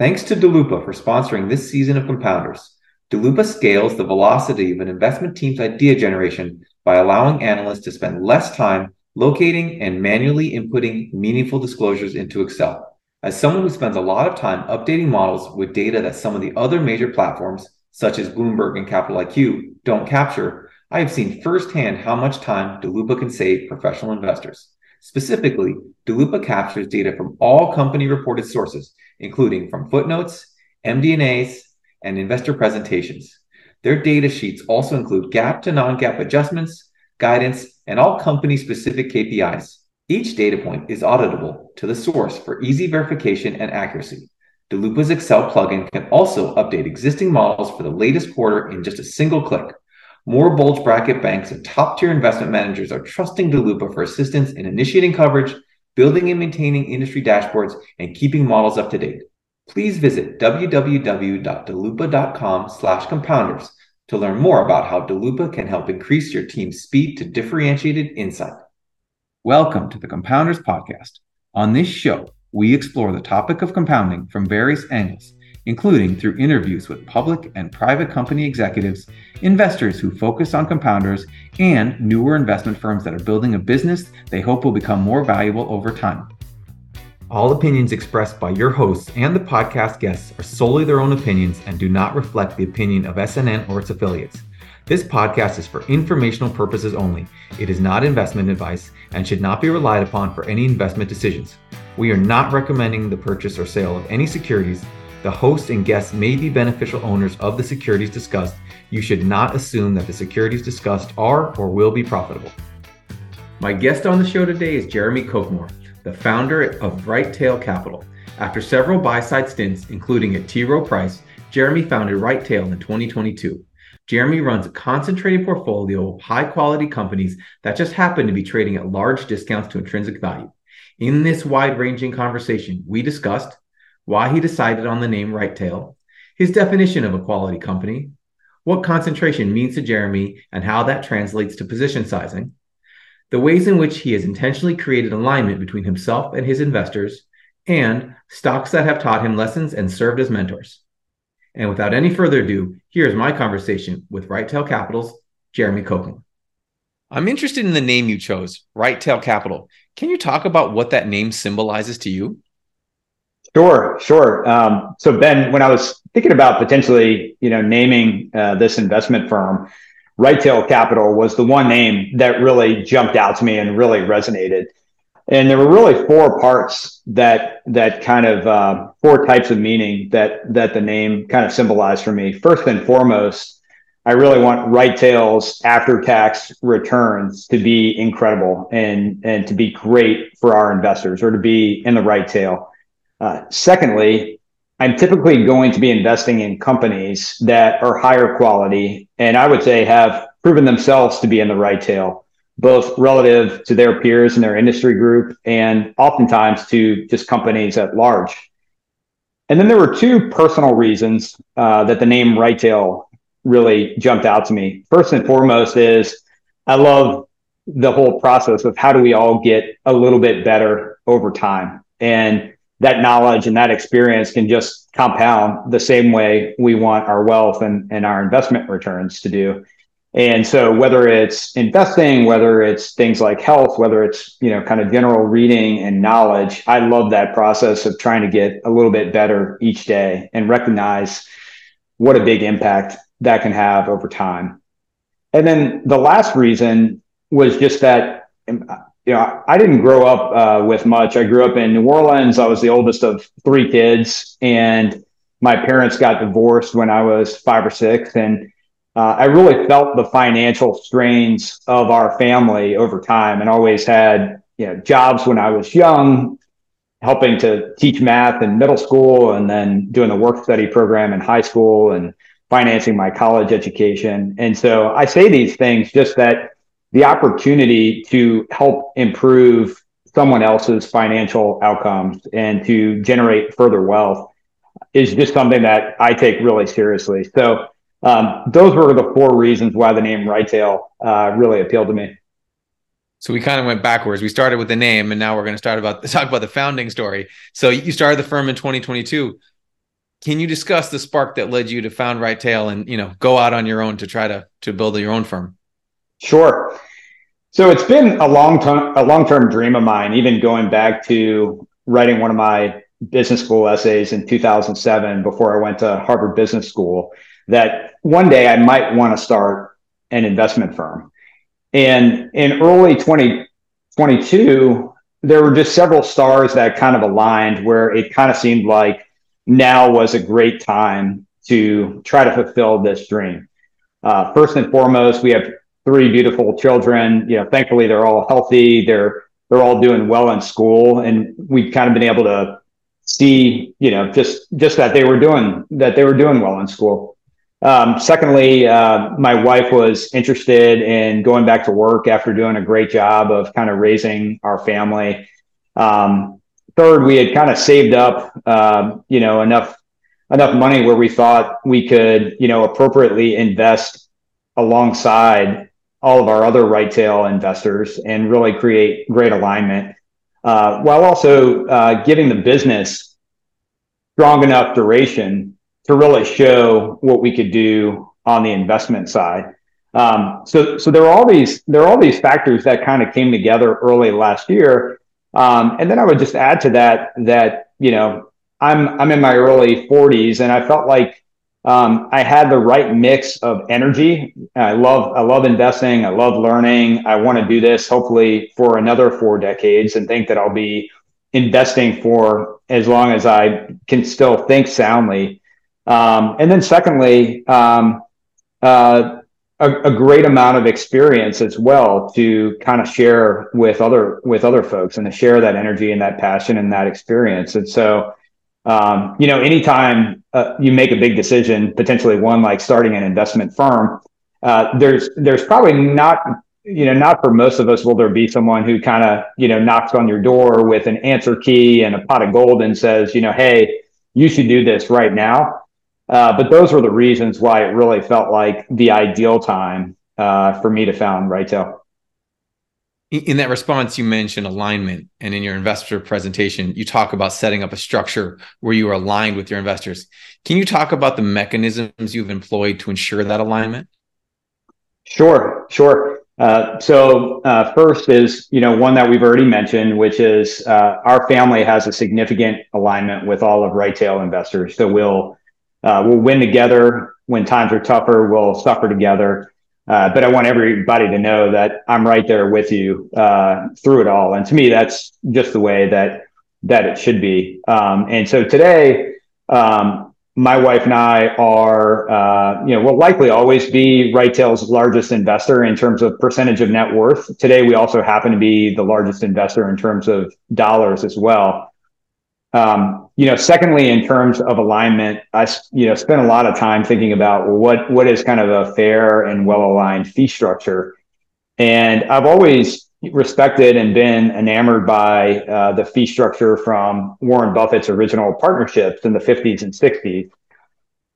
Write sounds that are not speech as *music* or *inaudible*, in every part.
Thanks to Daloopa for sponsoring this season of Compounders. Daloopa scales the velocity of an investment team's idea generation by allowing analysts to spend less time locating and manually inputting meaningful disclosures into Excel. As someone who spends a lot of time updating models with data that some of the other major platforms, such as Bloomberg and Capital IQ, don't capture, I have seen firsthand how much time Daloopa can save professional investors. Specifically, Daloopa captures data from all company reported sources, including from footnotes, MD&As, and investor presentations. Their data sheets also include GAAP to non-GAAP adjustments, guidance, and all company specific KPIs. Each data point is auditable to the source for easy verification and accuracy. Daloopa's Excel plugin can also update existing models for the latest quarter in just a single click. More bulge bracket banks and top tier investment managers are trusting Daloopa for assistance in initiating coverage, building and maintaining industry dashboards, and keeping models up to date. Please visit www.daloopa.com slash compounders to learn more about how Daloopa can help increase your team's speed to differentiated insight. Welcome to the Compounders Podcast. On this show, we explore the topic of compounding from various angles, including through interviews with public and private company executives, investors who focus on compounders, and newer investment firms that are building a business they hope will become more valuable over time. All opinions expressed by your hosts and the podcast guests are solely their own opinions and do not reflect the opinion of SNN or its affiliates. This podcast is for informational purposes only. It is not investment advice and should not be relied upon for any investment decisions. We are not recommending the purchase or sale of any securities. The host and guests may be beneficial owners of the securities discussed. You should not assume that the securities discussed are or will be profitable. My guest on the show today is Jeremy Kokemor, the founder of Right Tail Capital. After several buy side stints, including at T. Rowe Price, Jeremy founded Right Tail in 2022. Jeremy runs a concentrated portfolio of high quality companies that just happen to be trading at large discounts to intrinsic value. In this wide ranging conversation, we discussed why he decided on the name Right Tail, his definition of a quality company, what concentration means to Jeremy and how that translates to position sizing, the ways in which he has intentionally created alignment between himself and his investors, and stocks that have taught him lessons and served as mentors. And without any further ado, here's my conversation with Right Tail Capital's Jeremy Kokemor. I'm interested in the name you chose, Right Tail Capital. Can you talk about what that name symbolizes to you? Sure, sure. Um, so Ben, when I was thinking about potentially, you know, naming uh, this investment firm, Righttail Capital was the one name that really jumped out to me and really resonated. And there were really four parts that that kind of uh, four types of meaning that that the name kind of symbolized for me. First and foremost, I really want Righttail's after tax returns to be incredible and and to be great for our investors or to be in the right tail. Uh, secondly, I'm typically going to be investing in companies that are higher quality and I would say have proven themselves to be in the right tail both relative to their peers in their industry group and oftentimes to just companies at large. And then there were two personal reasons uh, that the name Right Tail really jumped out to me. First and foremost is I love the whole process of how do we all get a little bit better over time. And that knowledge and that experience can just compound the same way we want our wealth and, and our investment returns to do. And so whether it's investing, whether it's things like health, whether it's, you know, kind of general reading and knowledge, I love that process of trying to get a little bit better each day and recognize what a big impact that can have over time. And then the last reason was just that, you know, I didn't grow up uh, with much. I grew up in New Orleans. I was the oldest of three kids and my parents got divorced when I was five or six. And uh, I really felt the financial strains of our family over time and always had you know jobs when I was young, helping to teach math in middle school and then doing the work study program in high school and financing my college education. And so I say these things just that the opportunity to help improve someone else's financial outcomes and to generate further wealth is just something that I take really seriously. So um, those were the four reasons why the name Righttail uh, really appealed to me. So we kind of went backwards. We started with the name, and now we're going to start about *laughs* talk about the founding story. So you started the firm in 2022. can you discuss the spark that led you to found Right-Tail and you know go out on your own to try to to build your own firm? Sure. So it's been a long time a long term dream of mine, even going back to writing one of my business school essays in 2007 before I went to Harvard Business School that one day I might want to start an investment firm. And in early 2022, there were just several stars that kind of aligned where it kind of seemed like now was a great time to try to fulfill this dream. Uh, first and foremost, we have three beautiful children. You know, thankfully they're all healthy. They're they're all doing well in school, and we've kind of been able to see, you know, just just that they were doing that they were doing well in school. Um, secondly, uh, my wife was interested in going back to work after doing a great job of kind of raising our family. Um, third, we had kind of saved up, uh, you know, enough enough money where we thought we could, you know, appropriately invest alongside all of our other Right-Tail investors and really create great alignment, uh, while also uh, giving the business strong enough duration to really show what we could do on the investment side. Um, so, so there are all these there are all these factors that kind of came together early last year um, and then I would just add to that that you know I'm I'm in my early 40s, and I felt like um, I had the right mix of energy. I love I love investing. I love learning. I want to do this hopefully for another four decades, and think that I'll be investing for as long as I can still think soundly. Um, and then secondly, um, uh, a, a, great amount of experience as well to kind of share with other with other folks and to share that energy and that passion and that experience. And so, um, you know, anytime uh, you make a big decision, potentially one like starting an investment firm, uh, there's there's probably not you know not for most of us will there be someone who kind of you know knocks on your door with an answer key and a pot of gold and says you know hey you should do this right now uh, but those were the reasons why it really felt like the ideal time uh, for me to found Right-Tail. In that response, you mentioned alignment, and in your investor presentation, you talk about setting up a structure where you are aligned with your investors. Can you talk about the mechanisms you've employed to ensure that alignment? Sure, sure. Uh, so uh, first is you know one that we've already mentioned, which is uh, our family has a significant alignment with all of Right-Tail investors. So we'll uh, we'll win together when times are tougher. We'll suffer together. Uh, but I want everybody to know that I'm right there with you uh, through it all. And to me, that's just the way that that it should be. Um, and so today, um, my wife and I are, uh, you know, will likely always be Right-Tail's largest investor in terms of percentage of net worth. Today, we also happen to be the largest investor in terms of dollars as well. Um, you know, secondly, in terms of alignment, I you know spent a lot of time thinking about what what is kind of a fair and well aligned fee structure, and I've always respected and been enamored by uh, the fee structure from Warren Buffett's original partnerships in the 50s and 60s.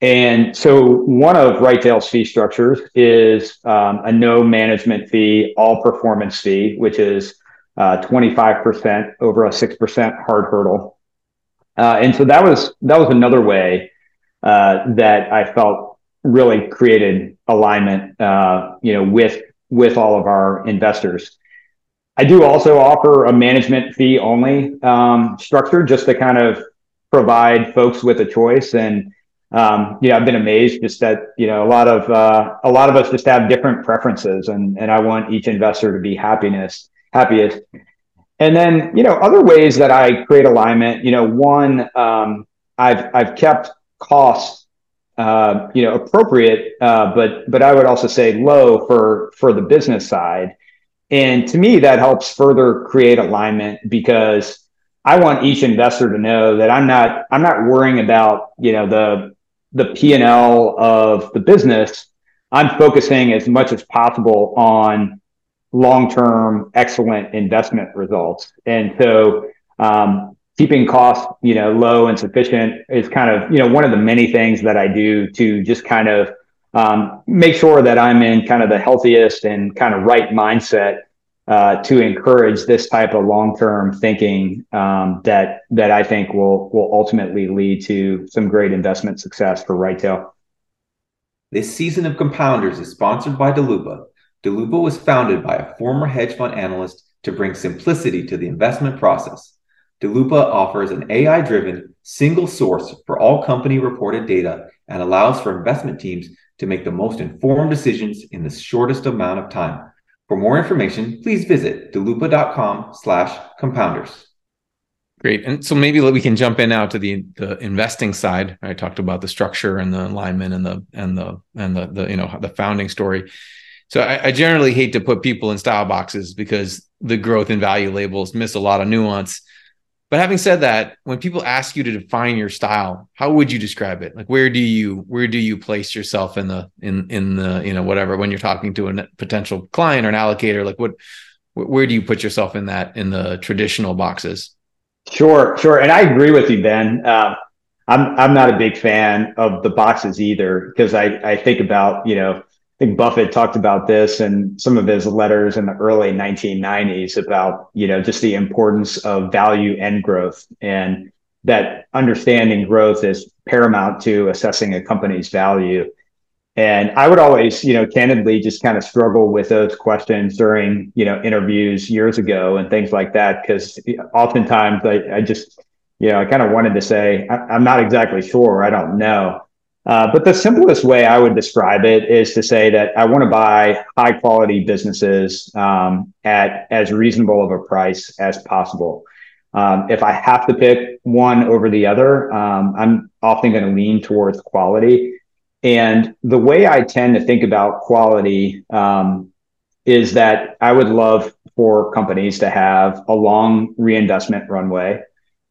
And so one of Right-Tail's fee structures is um, a no management fee, all performance fee, which is uh, 25% over a 6% hard hurdle. Uh, and so that was that was another way uh, that I felt really created alignment, uh, you know, with with all of our investors. I do also offer a management fee only um, structure just to kind of provide folks with a choice. And um, you know, I've been amazed just that you know a lot of uh, a lot of us just have different preferences, and and I want each investor to be happiness happiest. And then, you know, other ways that I create alignment, you know, one, um, I've, I've kept costs, uh, you know, appropriate, uh, but, but I would also say low for, for the business side. And to me, that helps further create alignment because I want each investor to know that I'm not, I'm not worrying about, you know, the, the P and L of the business. I'm focusing as much as possible on long-term excellent investment results. And so um, keeping costs, you know, low and sufficient is kind of, you know, one of the many things that I do to just kind of um, make sure that I'm in kind of the healthiest and kind of right mindset uh, to encourage this type of long-term thinking um, that that I think will will ultimately lead to some great investment success for Right Tail. This season of Compounders is sponsored by Daloopa. Daloopa was founded by a former hedge fund analyst to bring simplicity to the investment process. Daloopa offers an AI-driven single source for all company reported data and allows for investment teams to make the most informed decisions in the shortest amount of time. For more information, please visit daloopa.com slash compounders. Great. And so maybe we can jump in now to the the investing side. I talked about the structure and the alignment and the and the and the the you know the founding story. So I, I generally hate to put people in style boxes because the growth and value labels miss a lot of nuance. But having said that, when people ask you to define your style, how would you describe it? Like where do you where do you place yourself in the in in the you know whatever when you're talking to a potential client or an allocator? Like what where do you put yourself in that in the traditional boxes? Sure, sure, and I agree with you, Ben. Uh, I'm I'm not a big fan of the boxes either because I I think about you know I think Buffett talked about this in some of his letters in the early 1990s about, you know, just the importance of value and growth and that understanding growth is paramount to assessing a company's value. And I would always, you know, candidly just kind of struggle with those questions during, you know, interviews years ago and things like that. Cause oftentimes I, I just, you know, I kind of wanted to say, I, am not exactly sure. I don't know. Uh, but the simplest way I would describe it is to say that I want to buy high quality businesses um, at as reasonable of a price as possible. Um, if I have to pick one over the other, um, I'm often going to lean towards quality. And the way I tend to think about quality um, is that I would love for companies to have a long reinvestment runway.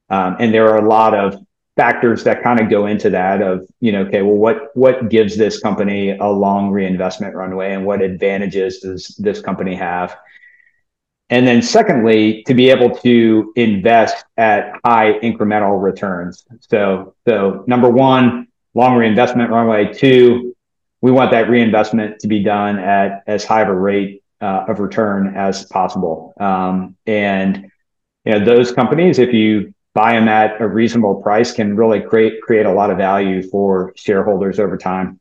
Um, and there are a lot of factors that kind of go into that of you know okay well what what gives this company a long reinvestment runway and what advantages does this company have? And then secondly to be able to invest at high incremental returns. So so number one long reinvestment runway. Two we want that reinvestment to be done at as high of a rate uh, of return as possible. Um, and you know those companies if you buy them at a reasonable price can really create create a lot of value for shareholders over time.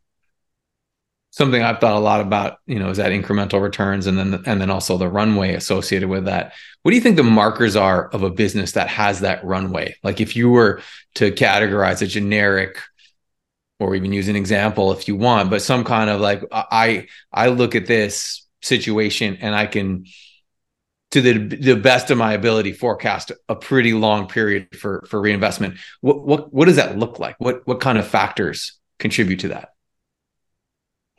Something I've thought a lot about, you know, is that incremental returns and then and then also the runway associated with that. What do you think the markers are of a business that has that runway? Like if you were to categorize a generic or even use an example if you want, but some kind of like I I look at this situation and I can to the the best of my ability forecast a pretty long period for for reinvestment. What what what does that look like? What what kind of factors contribute to that?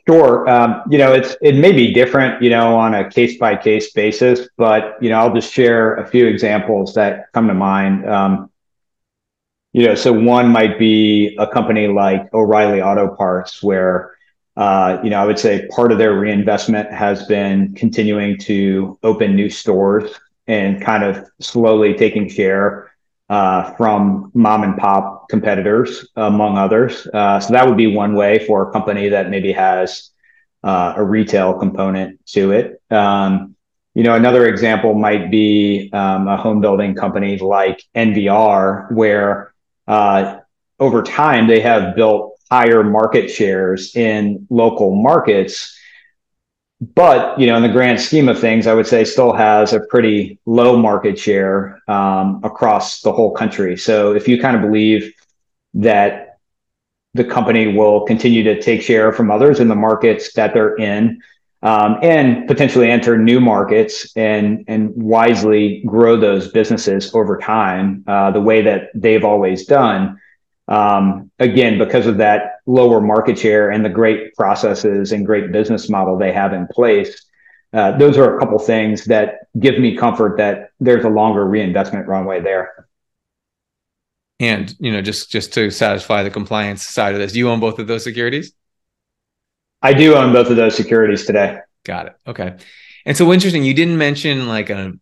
Sure. Um, you know it's it may be different you know on a case by case basis but you know i'll just share a few examples that come to mind. Um, you know so one might be a company like o'reilly auto parts where uh, you know, I would say part of their reinvestment has been continuing to open new stores and kind of slowly taking share uh, from mom and pop competitors, among others. Uh, so that would be one way for a company that maybe has uh, a retail component to it. Um, you know, another example might be um, a home building company like NVR, where uh, over time they have built higher market shares in local markets. But you know in the grand scheme of things i would say still has a pretty low market share um, across the whole country. So if you kind of believe that the company will continue to take share from others in the markets that they're in um, and potentially enter new markets and and wisely grow those businesses over time uh, the way that they've always done um, again, because of that lower market share and the great processes and great business model they have in place, uh, those are a couple things that give me comfort that there's a longer reinvestment runway there. And you know, just just to satisfy the compliance side of this, do you own both of those securities? I do own both of those securities today. Got it. Okay. And so interesting, you didn't mention like a,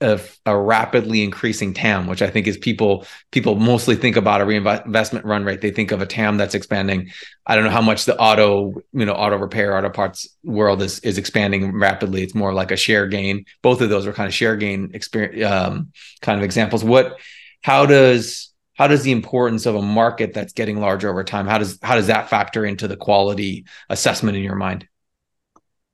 a, a rapidly increasing TAM, which I think is people people mostly think about a reinvestment run rate. They think of a TAM that's expanding. I don't know how much the auto you know auto repair auto parts world is is expanding rapidly. It's more like a share gain. Both of those are kind of share gain experience um, kind of examples. What how does how does the importance of a market that's getting larger over time how does how does that factor into the quality assessment in your mind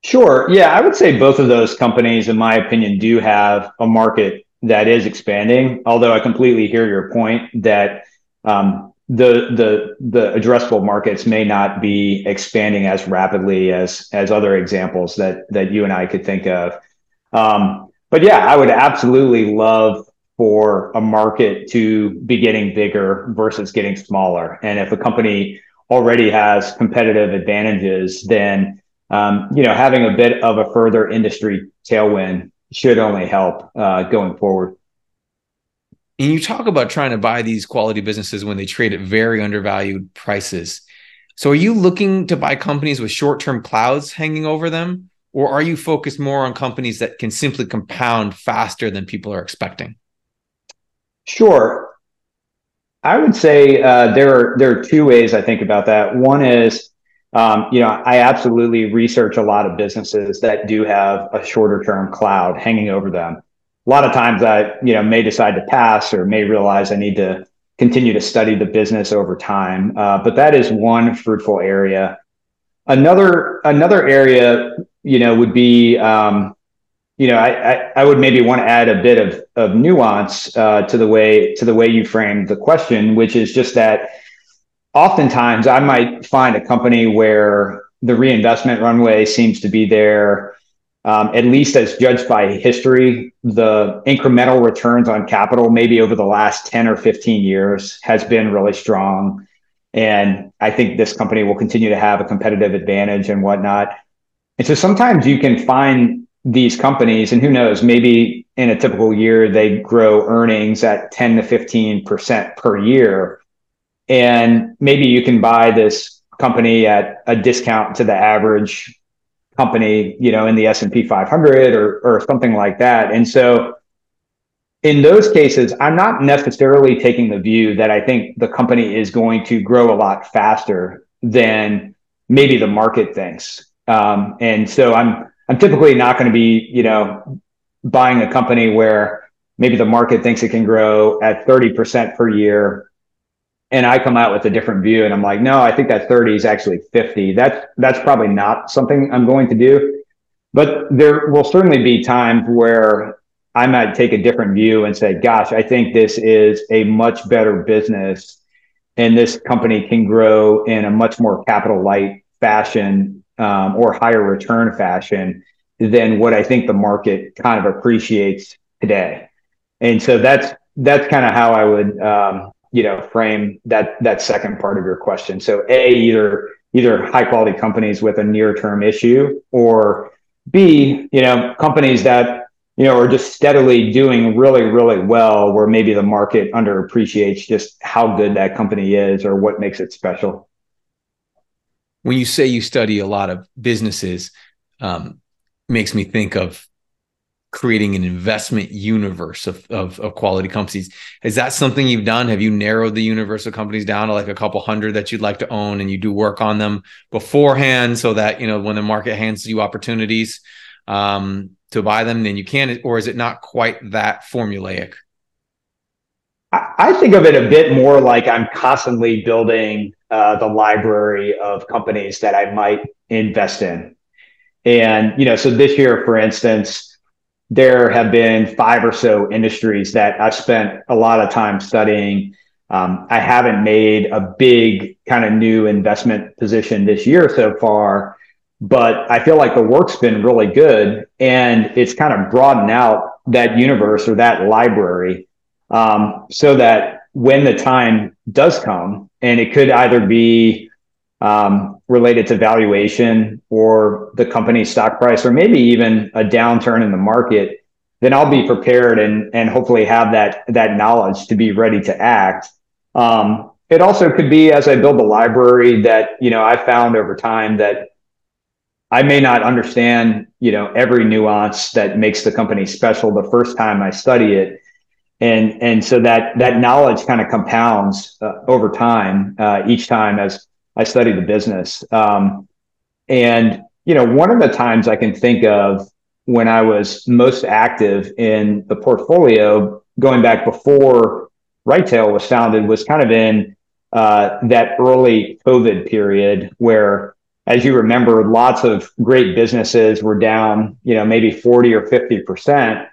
Sure. Yeah, I would say both of those companies, in my opinion, do have a market that is expanding. Although I completely hear your point that um, the the the addressable markets may not be expanding as rapidly as as other examples that that you and I could think of. Um, but yeah, I would absolutely love for a market to be getting bigger versus getting smaller. And if a company already has competitive advantages, then um, you know, having a bit of a further industry tailwind should only help uh, going forward. And you talk about trying to buy these quality businesses when they trade at very undervalued prices. So, are you looking to buy companies with short term clouds hanging over them? Or are you focused more on companies that can simply compound faster than people are expecting? Sure. I would say uh, there are there are two ways I think about that. One is um, you know, I absolutely research a lot of businesses that do have a shorter term cloud hanging over them. A lot of times I, you know, may decide to pass or may realize I need to continue to study the business over time. Uh, but that is one fruitful area. Another another area, you know, would be, um, you know, I, I, I would maybe want to add a bit of of nuance uh, to the way to the way you framed the question, which is just that oftentimes I might find a company where the reinvestment runway seems to be there, um, at least as judged by history. The incremental returns on capital, maybe over the last 10 or 15 years, has been really strong. And I think this company will continue to have a competitive advantage and whatnot. And so sometimes you can find these companies, and who knows, maybe in a typical year, they grow earnings at 10 to 15% per year and maybe you can buy this company at a discount to the average company, you know, in the S&P 500 or or something like that. And so in those cases, I'm not necessarily taking the view that I think the company is going to grow a lot faster than maybe the market thinks. Um, and so I'm I'm typically not going to be, you know, buying a company where maybe the market thinks it can grow at 30% per year and I come out with a different view and I'm like, no, I think that 30 is actually 50. That's that's probably not something I'm going to do. But there will certainly be times where I might take a different view and say, gosh, I think this is a much better business and this company can grow in a much more capital light fashion um, or higher return fashion than what I think the market kind of appreciates today. And so that's that's kind of how I would um, you know frame that that second part of your question. So a either either high quality companies with a near term issue or b you know companies that you know are just steadily doing really really well where maybe the market underappreciates just how good that company is or what makes it special. When you say you study a lot of businesses um, makes me think of creating an investment universe of, of, of quality companies. Is that something you've done? Have you narrowed the universe of companies down to like a couple hundred that you'd like to own and you do work on them beforehand so that, you know, when the market hands you opportunities um, to buy them, then you can, or is it not quite that formulaic? I think of it a bit more like I'm constantly building uh, the library of companies that I might invest in. And, you know, so this year, for instance, there have been five or so industries that I've spent a lot of time studying. Um, I haven't made a big kind of new investment position this year so far, but I feel like the work's been really good and it's kind of broadened out that universe or that library um, so that when the time does come, and it could either be um, related to valuation or the company's stock price, or maybe even a downturn in the market, then I'll be prepared and and hopefully have that that knowledge to be ready to act. Um, it also could be as I build the library that you know I found over time that I may not understand, you know, every nuance that makes the company special the first time I study it. And, and so that, that knowledge kind of compounds uh, over time, uh, each time as I study the business. Um, and, you know, one of the times I can think of when I was most active in the portfolio going back before Right Tail was founded was kind of in uh, that early COVID period where as you remember, lots of great businesses were down, you know, maybe 40 or 50%.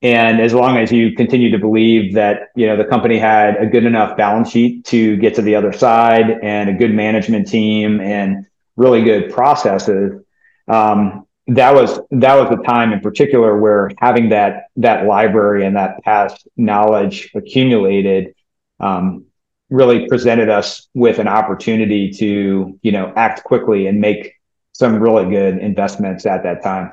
And as long as you continue to believe that, you know, the company had a good enough balance sheet to get to the other side and a good management team and really good processes, um, that was that was the time in particular where having that that library and that past knowledge accumulated um, really presented us with an opportunity to, you know, act quickly and make some really good investments at that time.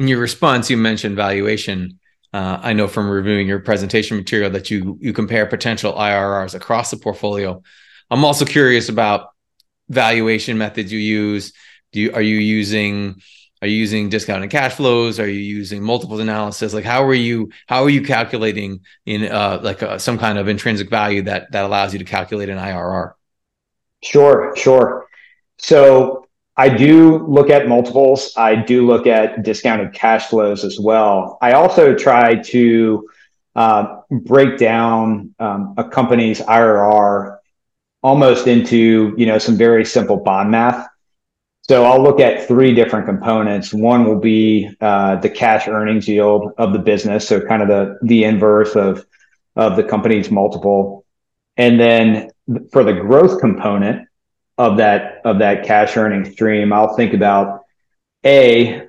In your response, you mentioned valuation. Uh, I know from reviewing your presentation material that you you compare potential IRRs across the portfolio. I'm also curious about valuation methods you use. Do you are you using are you using discounted cash flows? Are you using multiples analysis? Like how are you how are you calculating in uh, like uh, some kind of intrinsic value that that allows you to calculate an IRR? Sure, sure. So I do look at multiples. I do look at discounted cash flows as well. I also try to uh, break down um, a company's IRR almost into you know some very simple bond math. So I'll look at three different components. One will be uh, the cash earnings yield of the business, so kind of the the inverse of of the company's multiple, and then for the growth component of that of that cash earning stream, I'll think about a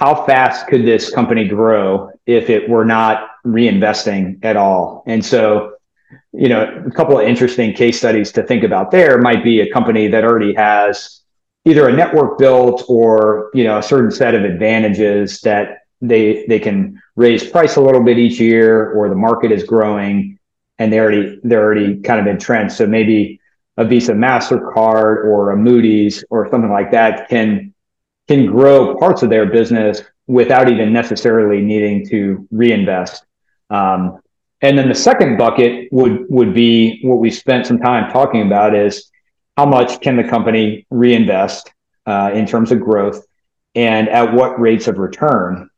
how fast could this company grow if it were not reinvesting at all, and so you know a couple of interesting case studies to think about there might be a company that already has either a network built or you know a certain set of advantages that they they can raise price a little bit each year or the market is growing and they already they're already kind of entrenched so maybe a visa mastercard or a moody's or something like that can can grow parts of their business without even necessarily needing to reinvest um, and then the second bucket would would be what we spent some time talking about is how much can the company reinvest uh, in terms of growth, and at what rates of return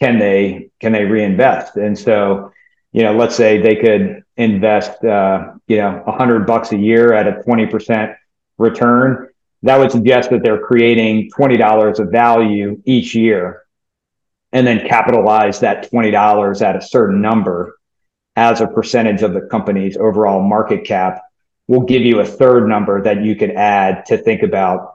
can they can they reinvest? And so, you know, let's say they could invest, uh, you know, a hundred bucks a year at a twenty percent return. That would suggest that they're creating twenty dollars of value each year, and then capitalize that twenty dollars at a certain number as a percentage of the company's overall market cap will give you a third number that you could add to think about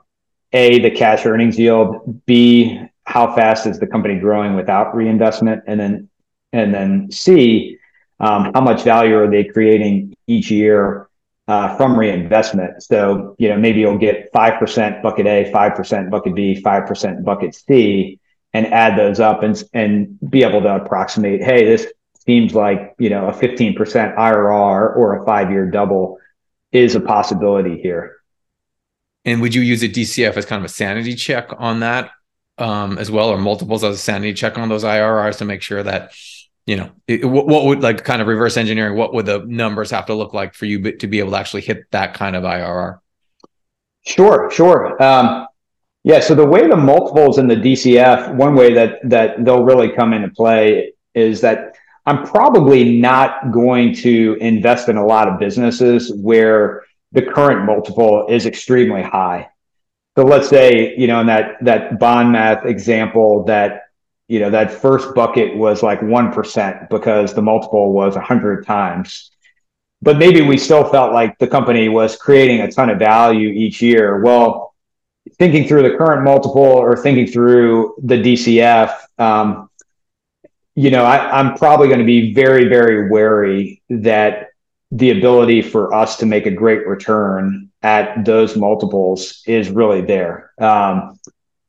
A, the cash earnings yield, B, how fast is the company growing without reinvestment, and then and then C, um, how much value are they creating each year uh, from reinvestment? So you know maybe you'll get five percent bucket A, five percent bucket B, five percent bucket C, and add those up and and be able to approximate. Hey, this seems like you know a 15% IRR or a five year double is a possibility here. And would you use a DCF as kind of a sanity check on that um, as well, or multiples as a sanity check on those IRRs to make sure that you know it, what, would like kind of reverse engineering? What would the numbers have to look like for you to be able to actually hit that kind of IRR? Sure, sure. Um, yeah. So the way the multiples in the DCF, one way that that they'll really come into play is that I'm probably not going to invest in a lot of businesses where the current multiple is extremely high. So let's say, you know, in that that bond math example that you know that first bucket was like 1% because the multiple was 100 times. But maybe we still felt like the company was creating a ton of value each year. Well, thinking through the current multiple or thinking through the DCF, um, you know, I, I'm probably going to be very, very wary that the ability for us to make a great return at those multiples is really there. Um,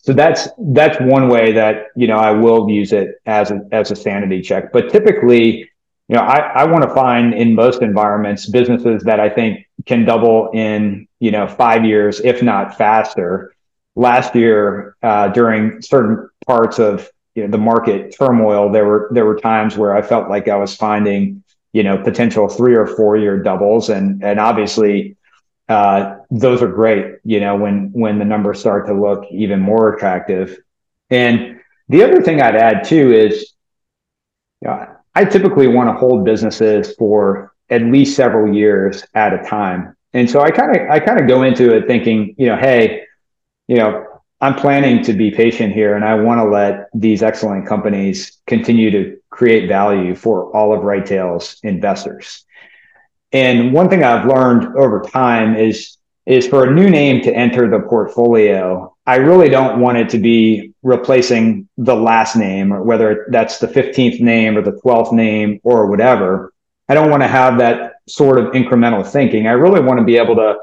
so that's that's one way that you know I will use it as a as a sanity check. But typically, you know, I, I want to find in most environments businesses that I think can double in you know five years, if not faster. last year uh, during certain parts of you know, the market turmoil, there were there were times where I felt like I was finding you know potential three or four year doubles, and and obviously uh, those are great. You know when when the numbers start to look even more attractive, and the other thing I'd add too is, you know, I typically want to hold businesses for at least several years at a time, and so I kind of I kind of go into it thinking, you know, hey, you know, I'm planning to be patient here and I want to let these excellent companies continue to create value for all of Right Tail's investors. And one thing I've learned over time is is for a new name to enter the portfolio, I really don't want it to be replacing the last name or whether that's the 15th name or the 12th name or whatever. I don't want to have that sort of incremental thinking. I really want to be able to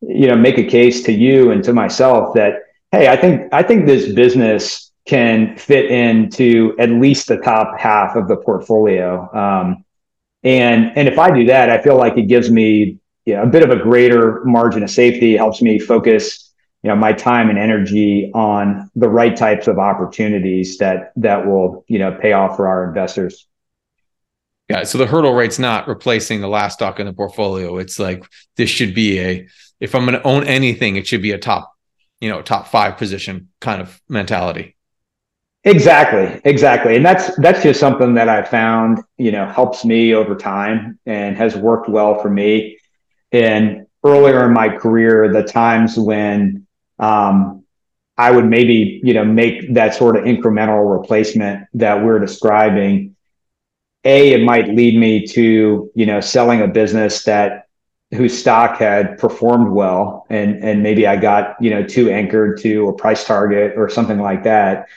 you know make a case to you and to myself that hey, I think I think this business can fit into at least the top half of the portfolio. Um, and and if I do that, I feel like it gives me you know, a bit of a greater margin of safety, helps me focus you know my time and energy on the right types of opportunities that that will you know pay off for our investors. Yeah, so the hurdle rate's not replacing the last stock in the portfolio. It's like this should be a if I'm going to own anything, it should be a top you know top five position kind of mentality exactly exactly and that's that's just something that i found you know helps me over time and has worked well for me and earlier in my career the times when um, i would maybe you know make that sort of incremental replacement that we're describing a it might lead me to you know selling a business that whose stock had performed well and and maybe I got you know too anchored to a price target or something like that.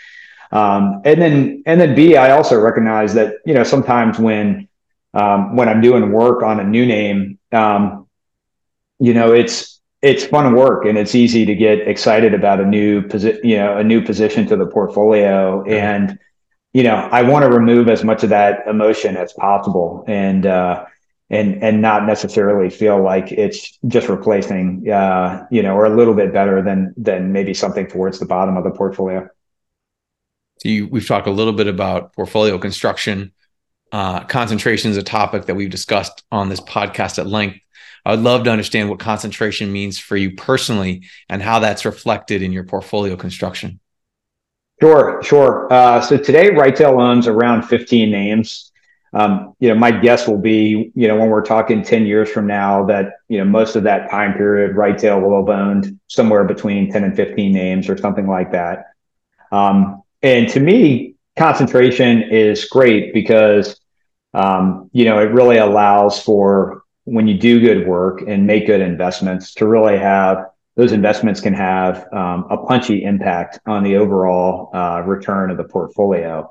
Um, and then and then B, I also recognize that you know sometimes when um, when I'm doing work on a new name, um, you know it's it's fun work and it's easy to get excited about a new position, you know, a new position to the portfolio. And you know, I want to remove as much of that emotion as possible. And uh, and and not necessarily feel like it's just replacing uh, you know or a little bit better than than maybe something towards the bottom of the portfolio so you, we've talked a little bit about portfolio construction uh, concentration is a topic that we've discussed on this podcast at length. I would love to understand what concentration means for you personally and how that's reflected in your portfolio construction. Sure sure. Uh, so today Right Tail owns around 15 names. Um, you know, my guess will be, you know, when we're talking 10 years from now, that, you know, most of that time period, Right Tail will have owned somewhere between 10 and 15 names or something like that. Um, and to me, concentration is great because, um, you know, it really allows for when you do good work and make good investments to really have those investments can have um, a punchy impact on the overall uh, return of the portfolio.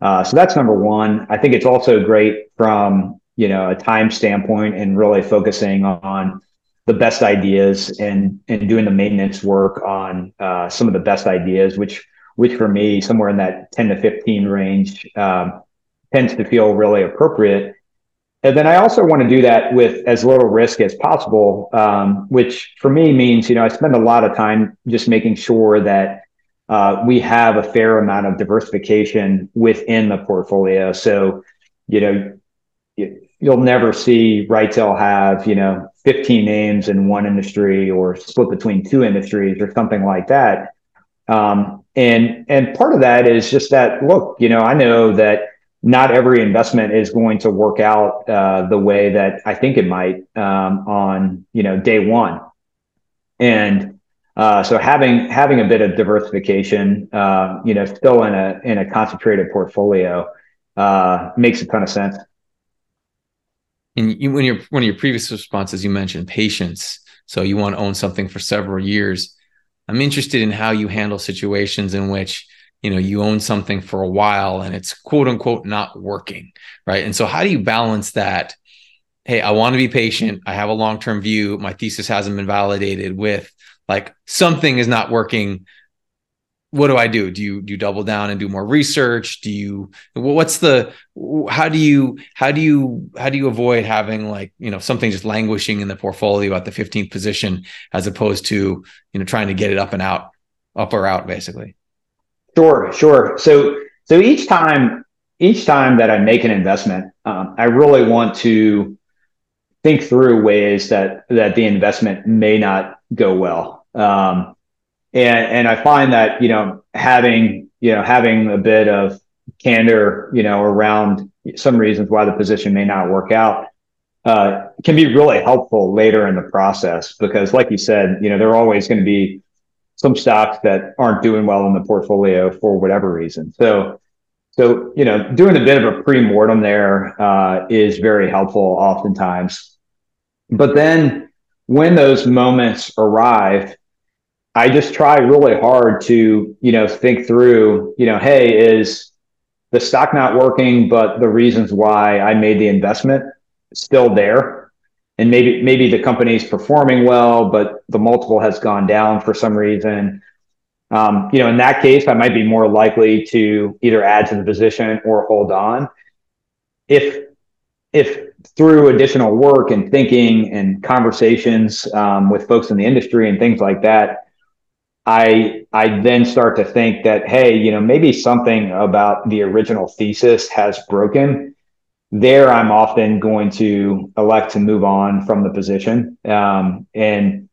Uh, so that's number one. I think it's also great from you know a time standpoint and really focusing on the best ideas and and doing the maintenance work on uh, some of the best ideas, which which for me somewhere in that 10 to 15 range um, tends to feel really appropriate. And then I also want to do that with as little risk as possible, um, which for me means you know I spend a lot of time just making sure that uh, we have a fair amount of diversification within the portfolio. So, you know, you'll never see Right Tail have, you know, 15 names in one industry or split between two industries or something like that. Um, and and part of that is just that look, you know, I know that not every investment is going to work out uh, the way that I think it might um, on you know day one, and uh, so having having a bit of diversification, uh, you know, still in a in a concentrated portfolio uh, makes a ton of sense. And you, when your one of your previous responses, you mentioned patience. So you want to own something for several years. I'm interested in how you handle situations in which you know you own something for a while and it's quote unquote not working, right? And so how do you balance that? Hey, I want to be patient. I have a long term view. My thesis hasn't been validated with like something is not working what do i do do you do you double down and do more research do you what's the how do you how do you how do you avoid having like you know something just languishing in the portfolio at the 15th position as opposed to you know trying to get it up and out up or out, basically. Sure, sure. So so each time each time that I make an investment, um, I really want to think through ways that that the investment may not go well. Um, and and I find that you know having you know having a bit of candor you know around some reasons why the position may not work out uh, can be really helpful later in the process because like you said you know there are always going to be some stocks that aren't doing well in the portfolio for whatever reason. So so you know doing a bit of a pre-mortem there uh, is very helpful oftentimes. But then when those moments arrive I just try really hard to, you know, think through, you know, hey, is the stock not working, but the reasons why I made the investment still there? And maybe maybe the company's performing well, but the multiple has gone down for some reason. Um, you know, in that case, I might be more likely to either add to the position or hold on. If if through additional work and thinking and conversations um, with folks in the industry and things like that, I I then start to think that hey, you know, maybe something about the original thesis has broken. There, I'm often going to elect to move on from the position. Um, and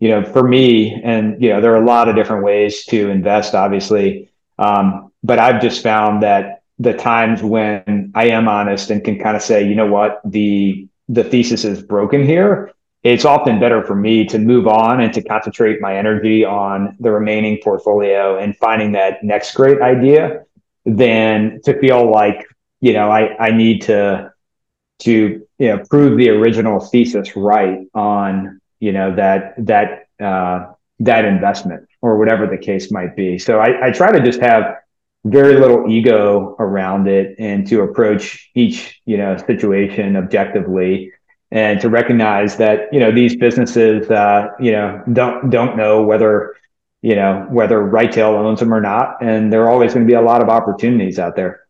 you know, for me, and you know, there are a lot of different ways to invest, obviously. Um, but I've just found that the times when I am honest and can kind of say, you know what, the the thesis is broken here it's often better for me to move on and to concentrate my energy on the remaining portfolio and finding that next great idea than to feel like you know I, I need to to you know prove the original thesis right on you know that that uh, that investment or whatever the case might be. So I, I try to just have very little ego around it and to approach each you know situation objectively and to recognize that you know these businesses uh, you know don't don't know whether you know whether Right-Tail owns them or not, and there are always going to be a lot of opportunities out there.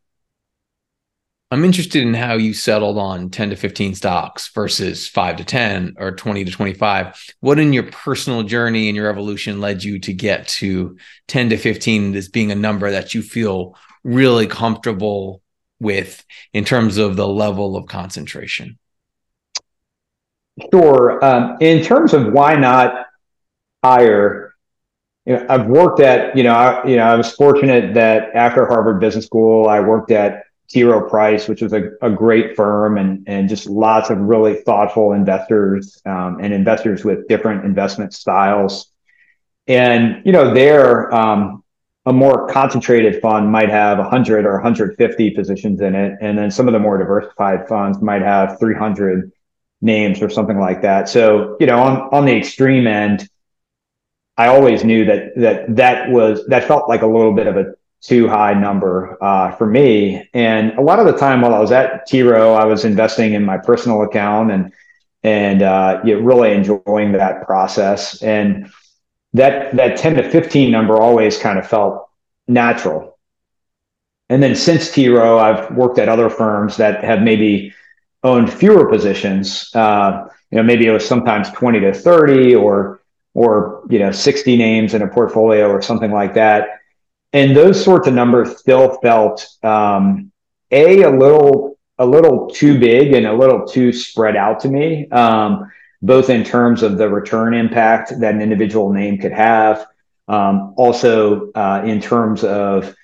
I'm interested in how you settled on 10 to 15 stocks versus 5 to 10 or 20 to 25. What in your personal journey and your evolution led you to get to 10 to 15 as being a number that you feel really comfortable with in terms of the level of concentration? Sure. Um, in terms of why not higher, you know, I've worked at, you know, I, you know, I was fortunate that after Harvard Business School, I worked at T. Rowe Price, which was a, a great firm and, and just lots of really thoughtful investors um, and investors with different investment styles. And, you know, there, um, a more concentrated fund might have 100 or 150 positions in it. And then some of the more diversified funds might have 300 names or something like that. So, you know, on, on the extreme end, I always knew that, that that was, that felt like a little bit of a too high number, uh, for me. And a lot of the time while I was at T. Rowe, I was investing in my personal account and, and, uh, know, really enjoying that process. And that, that 10 to 15 number always kind of felt natural. And then since T. Rowe, I've worked at other firms that have maybe owned fewer positions. Uh, you know, maybe it was sometimes 20 to 30 or, or, you know, 60 names in a portfolio or something like that. And those sorts of numbers still felt, um, a, a little, a little too big and a little too spread out to me. Um, both in terms of the return impact that an individual name could have, um, also uh, in terms of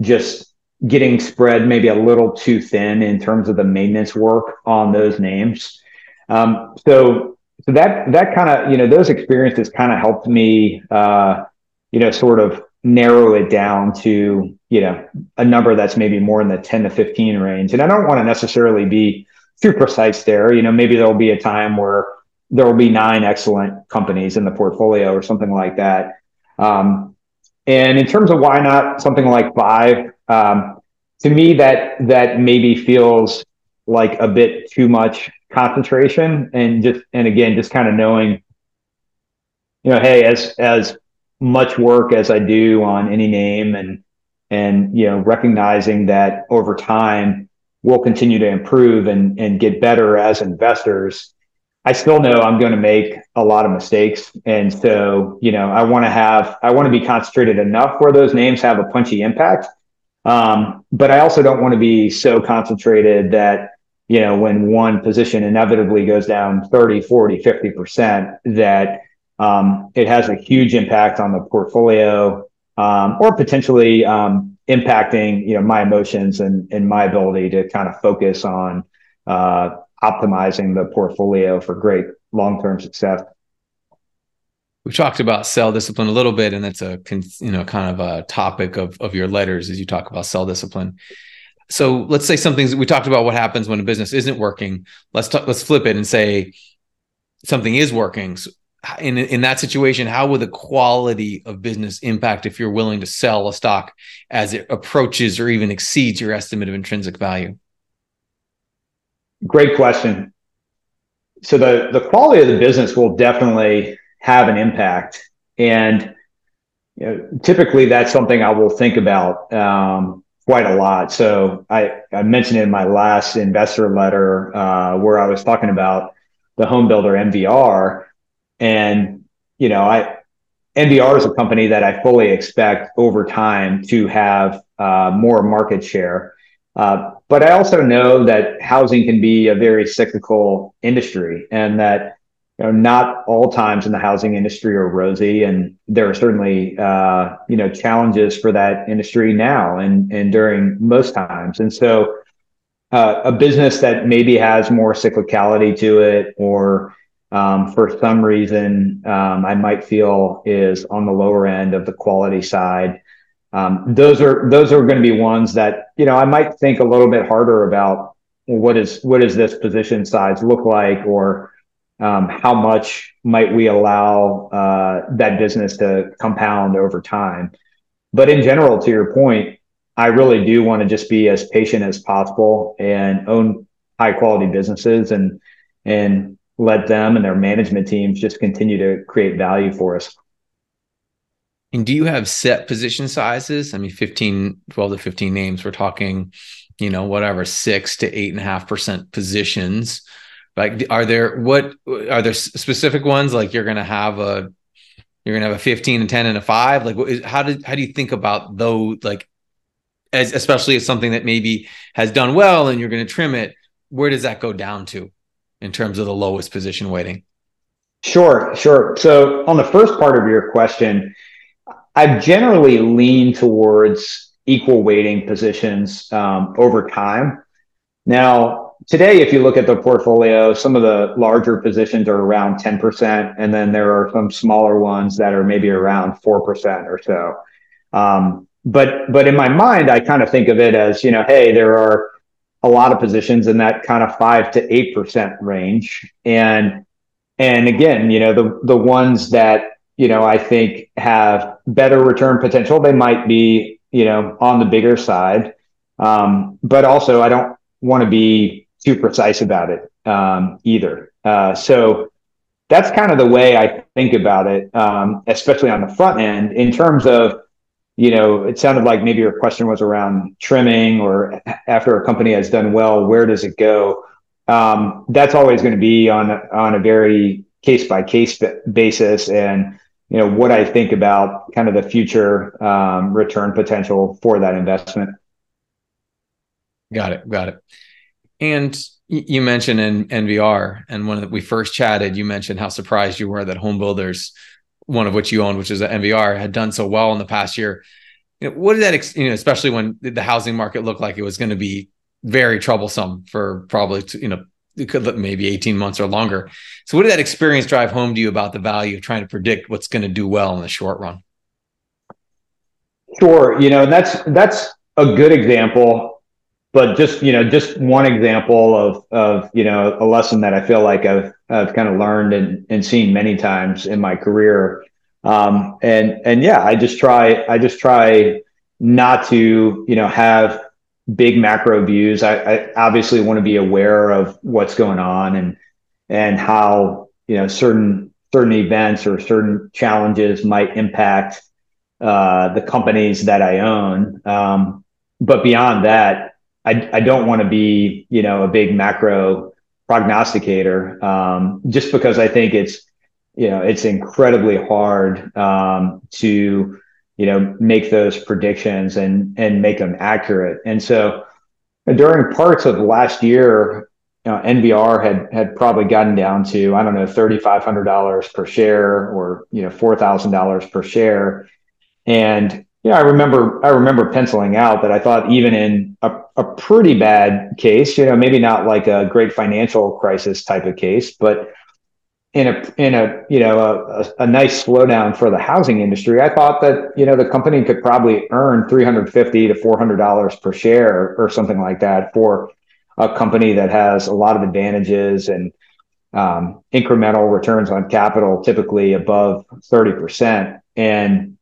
just getting spread maybe a little too thin in terms of the maintenance work on those names. Um, so, so that that kind of you know those experiences kind of helped me uh, you know sort of narrow it down to you know a number that's maybe more in the 10 to 15 range. And I don't want to necessarily be too precise there. You know, maybe there'll be a time where there will be nine excellent companies in the portfolio or something like that. Um, and in terms of why not something like five, um, to me, that that maybe feels like a bit too much concentration, and just and again, just kind of knowing, you know, hey, as as much work as I do on any name, and and you know, recognizing that over time we'll continue to improve and and get better as investors. I still know I'm going to make a lot of mistakes. And so, you know, I want to have, I want to be concentrated enough where those names have a punchy impact. Um, but I also don't want to be so concentrated that, you know, when one position inevitably goes down 30, 40, 50%, that um, it has a huge impact on the portfolio um, or potentially um, impacting, you know, my emotions and, and my ability to kind of focus on uh, optimizing the portfolio for great long-term success. We talked about sell discipline a little bit, and that's a you know kind of a topic of of your letters as you talk about sell discipline. So let's say something we talked about what happens when a business isn't working. Let's talk, let's flip it and say something is working. So in in that situation, how will the quality of business impact if you're willing to sell a stock as it approaches or even exceeds your estimate of intrinsic value? Great question. So the the quality of the business will definitely have an impact, and you know, typically that's something I will think about um, quite a lot. So I I mentioned in my last investor letter uh, where I was talking about the home builder NVR, and you know I NVR is a company that I fully expect over time to have uh, more market share. Uh, but I also know that housing can be a very cyclical industry and that you know, not all times in the housing industry are rosy, and there are certainly uh, you know challenges for that industry now and and during most times. And so, uh, a business that maybe has more cyclicality to it, or um, for some reason um, I might feel is on the lower end of the quality side, um, those are those are going to be ones that you know I might think a little bit harder about what is what does this position size look like or um, how much might we allow uh, that business to compound over time. But in general, to your point, I really do want to just be as patient as possible and own high quality businesses and and let them and their management teams just continue to create value for us. And do you have set position sizes? I mean, 15, 12 to 15 names. We're talking, you know, whatever, six to eight and a half percent positions. Like, are there what are there specific ones like you're going to have a you're going to have a 15 and 10 and a five? Like, what how did how do you think about those? Like, as especially as something that maybe has done well and you're going to trim it. Where does that go down to in terms of the lowest position weighting? Sure, sure. So on the first part of your question, I've generally leaned towards equal weighting positions um, over time. Now, today, if you look at the portfolio, some of the larger positions are around 10%, and then there are some smaller ones that are maybe around 4% or so. Um, but but in my mind, I kind of think of it as, you know, hey, there are a lot of positions in that kind of five to eight percent range. And and again, you know, the the ones that you know, I think have better return potential. They might be, you know, on the bigger side. Um, but also I don't want to be too precise about it um, either. Uh, so that's kind of the way I think about it, um, especially on the front end in terms of, you know, it sounded like maybe your question was around trimming or after a company has done well, where does it go? Um, that's always going to be on on a very case by case basis and you know what I think about kind of the future um, return potential for that investment. Got it. Got it. And you mentioned in NVR, and when we first chatted, you mentioned how surprised you were that home builders, one of which you own, which is an NVR, had done so well in the past year. You know, what did that, you know, especially when the housing market looked like it was going to be very troublesome for probably, you know, it could look maybe 18 months or longer. So, what did that experience drive home to you about the value of trying to predict what's going to do well in the short run? Sure, you know that's that's a good example, but just you know just one example of of you know a lesson that I feel like I've I've kind of learned and, and seen many times in my career. Um, and and yeah, I just try I just try not to you know have big macro views. I, I obviously want to be aware of what's going on and and how you know certain certain events or certain challenges might impact uh, the companies that I own. Um, but beyond that, I, I don't want to be you know a big macro prognosticator, um, just because I think it's you know it's incredibly hard um, to you know make those predictions and and make them accurate. And so during parts of last year, you know, NVR had had probably gotten down to I don't know thirty five hundred dollars per share or you know four thousand dollars per share, and know I remember I remember penciling out that I thought even in a, a pretty bad case, you know maybe not like a great financial crisis type of case, but in a in a you know a, a, nice slowdown for the housing industry, I thought that you know the company could probably earn three hundred fifty to four hundred dollars per share or something like that for a company that has a lot of advantages and um, incremental returns on capital, typically above thirty percent, and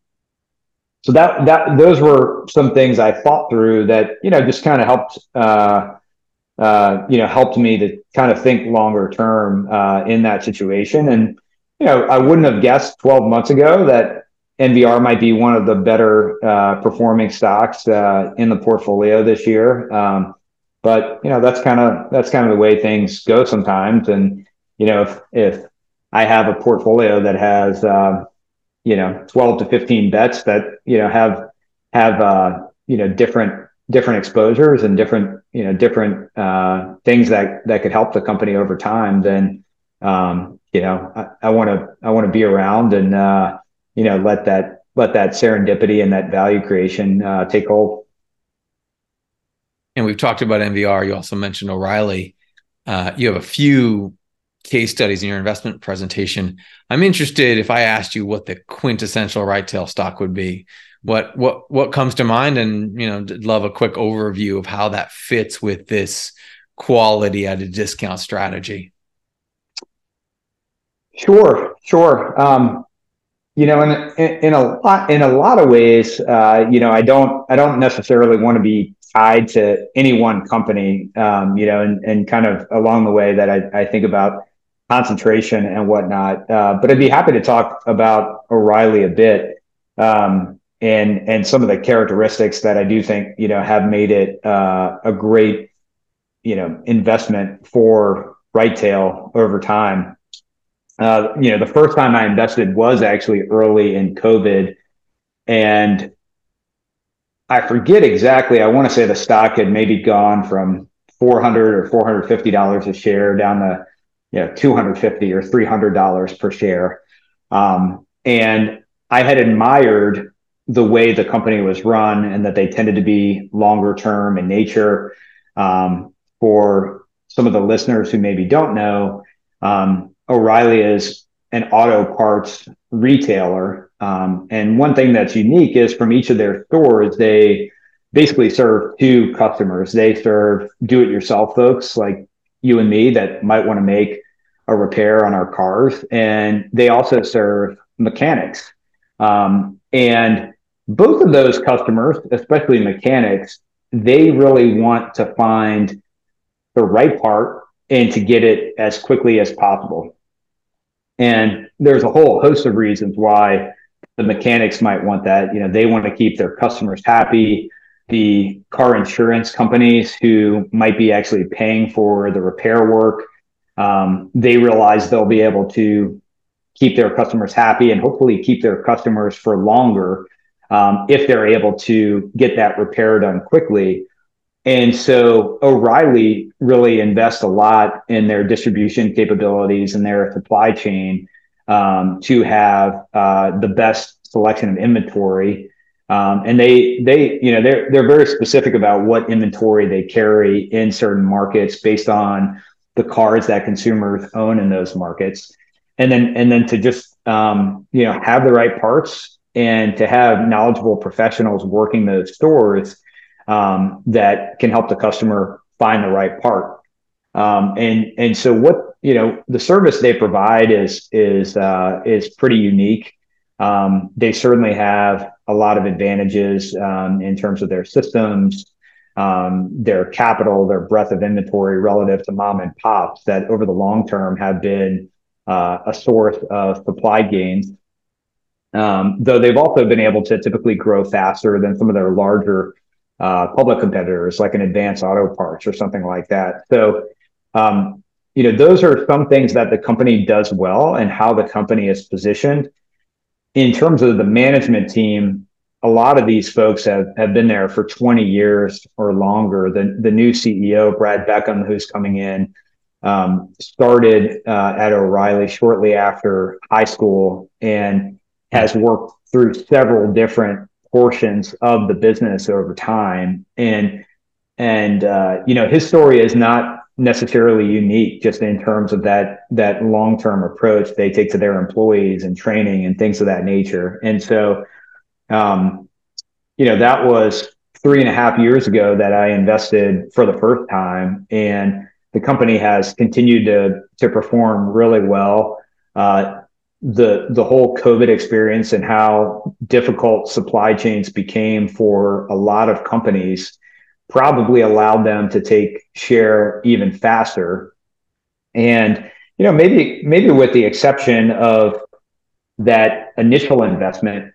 so that that those were some things I thought through that you know just kind of helped. Uh, uh, you know, helped me to kind of think longer term uh, in that situation. And you know, I wouldn't have guessed 12 months ago that NVR might be one of the better uh, performing stocks uh, in the portfolio this year. Um, but you know, that's kind of that's kind of the way things go sometimes. And you know, if if I have a portfolio that has um, you know 12 to 15 bets that you know have have uh, you know different different exposures and different you know different uh, things that that could help the company over time, then um, you know I want to I want to be around and uh, you know let that let that serendipity and that value creation uh, take hold. And we've talked about NVR. You also mentioned O'Reilly. Uh, you have a few case studies in your investment presentation. I'm interested if I asked you what the quintessential right tail stock would be. What what what comes to mind? And you know love a quick overview of how that fits with this quality at a discount strategy. Sure sure. Um, you know in, in, in a lot in a lot of ways uh, you know i don't i don't necessarily want to be tied to any one company um, you know and, and kind of along the way that i, I think about concentration and whatnot uh, but i'd be happy to talk about o'reilly a bit um, and and some of the characteristics that I do think you know have made it uh, a great you know investment for Right-Tail over time. Uh, you know, the first time I invested was actually early in COVID, and I forget exactly. I want to say the stock had maybe gone from four hundred or four hundred fifty dollars a share down to you know two hundred fifty or three hundred dollars per share, um, and I had admired the way the company was run and that they tended to be longer term in nature. Um, for some of the listeners who maybe don't know, um, O'Reilly is an auto parts retailer. Um, and one thing that's unique is from each of their stores, they basically serve two customers. They serve do it yourself folks like you and me that might want to make a repair on our cars. And they also serve mechanics. Um, and both of those customers, especially mechanics, they really want to find the right part and to get it as quickly as possible. And there's a whole host of reasons why the mechanics might want that. You know, they want to keep their customers happy. The car insurance companies who might be actually paying for the repair work, um, they realize they'll be able to keep their customers happy and hopefully keep their customers for longer um, if they're able to get that repair done quickly. And so O'Reilly really invests a lot in their distribution capabilities and their supply chain um, to have uh, the best selection of inventory. Um, and they they you know they're they're very specific about what inventory they carry in certain markets based on the cars that consumers own in those markets. And then and then to just um, you know have the right parts and to have knowledgeable professionals working those stores um, that can help the customer find the right part. Um, and and so what you know the service they provide is is uh, is pretty unique. Um, they certainly have a lot of advantages um, in terms of their systems, um, their capital, their breadth of inventory relative to mom and pops that over the long term have been uh, a source of supply gains um, though they've also been able to typically grow faster than some of their larger uh, public competitors, like an Advanced Auto Parts or something like that. So, um, you know, those are some things that the company does well and how the company is positioned. In terms of the management team, a lot of these folks have, have been there for 20 years or longer. The, the new CEO, Brad Beckham, who's coming in, um, started uh, at O'Reilly shortly after high school and has worked through several different portions of the business over time. And and uh, you know his story is not necessarily unique just in terms of that that long term approach they take to their employees and training and things of that nature. And so, um, you know, that was three and a half years ago that I invested for the first time, and the company has continued to to perform really well. Uh, the the whole COVID experience and how difficult supply chains became for a lot of companies probably allowed them to take share even faster. And you know, maybe maybe with the exception of that initial investment,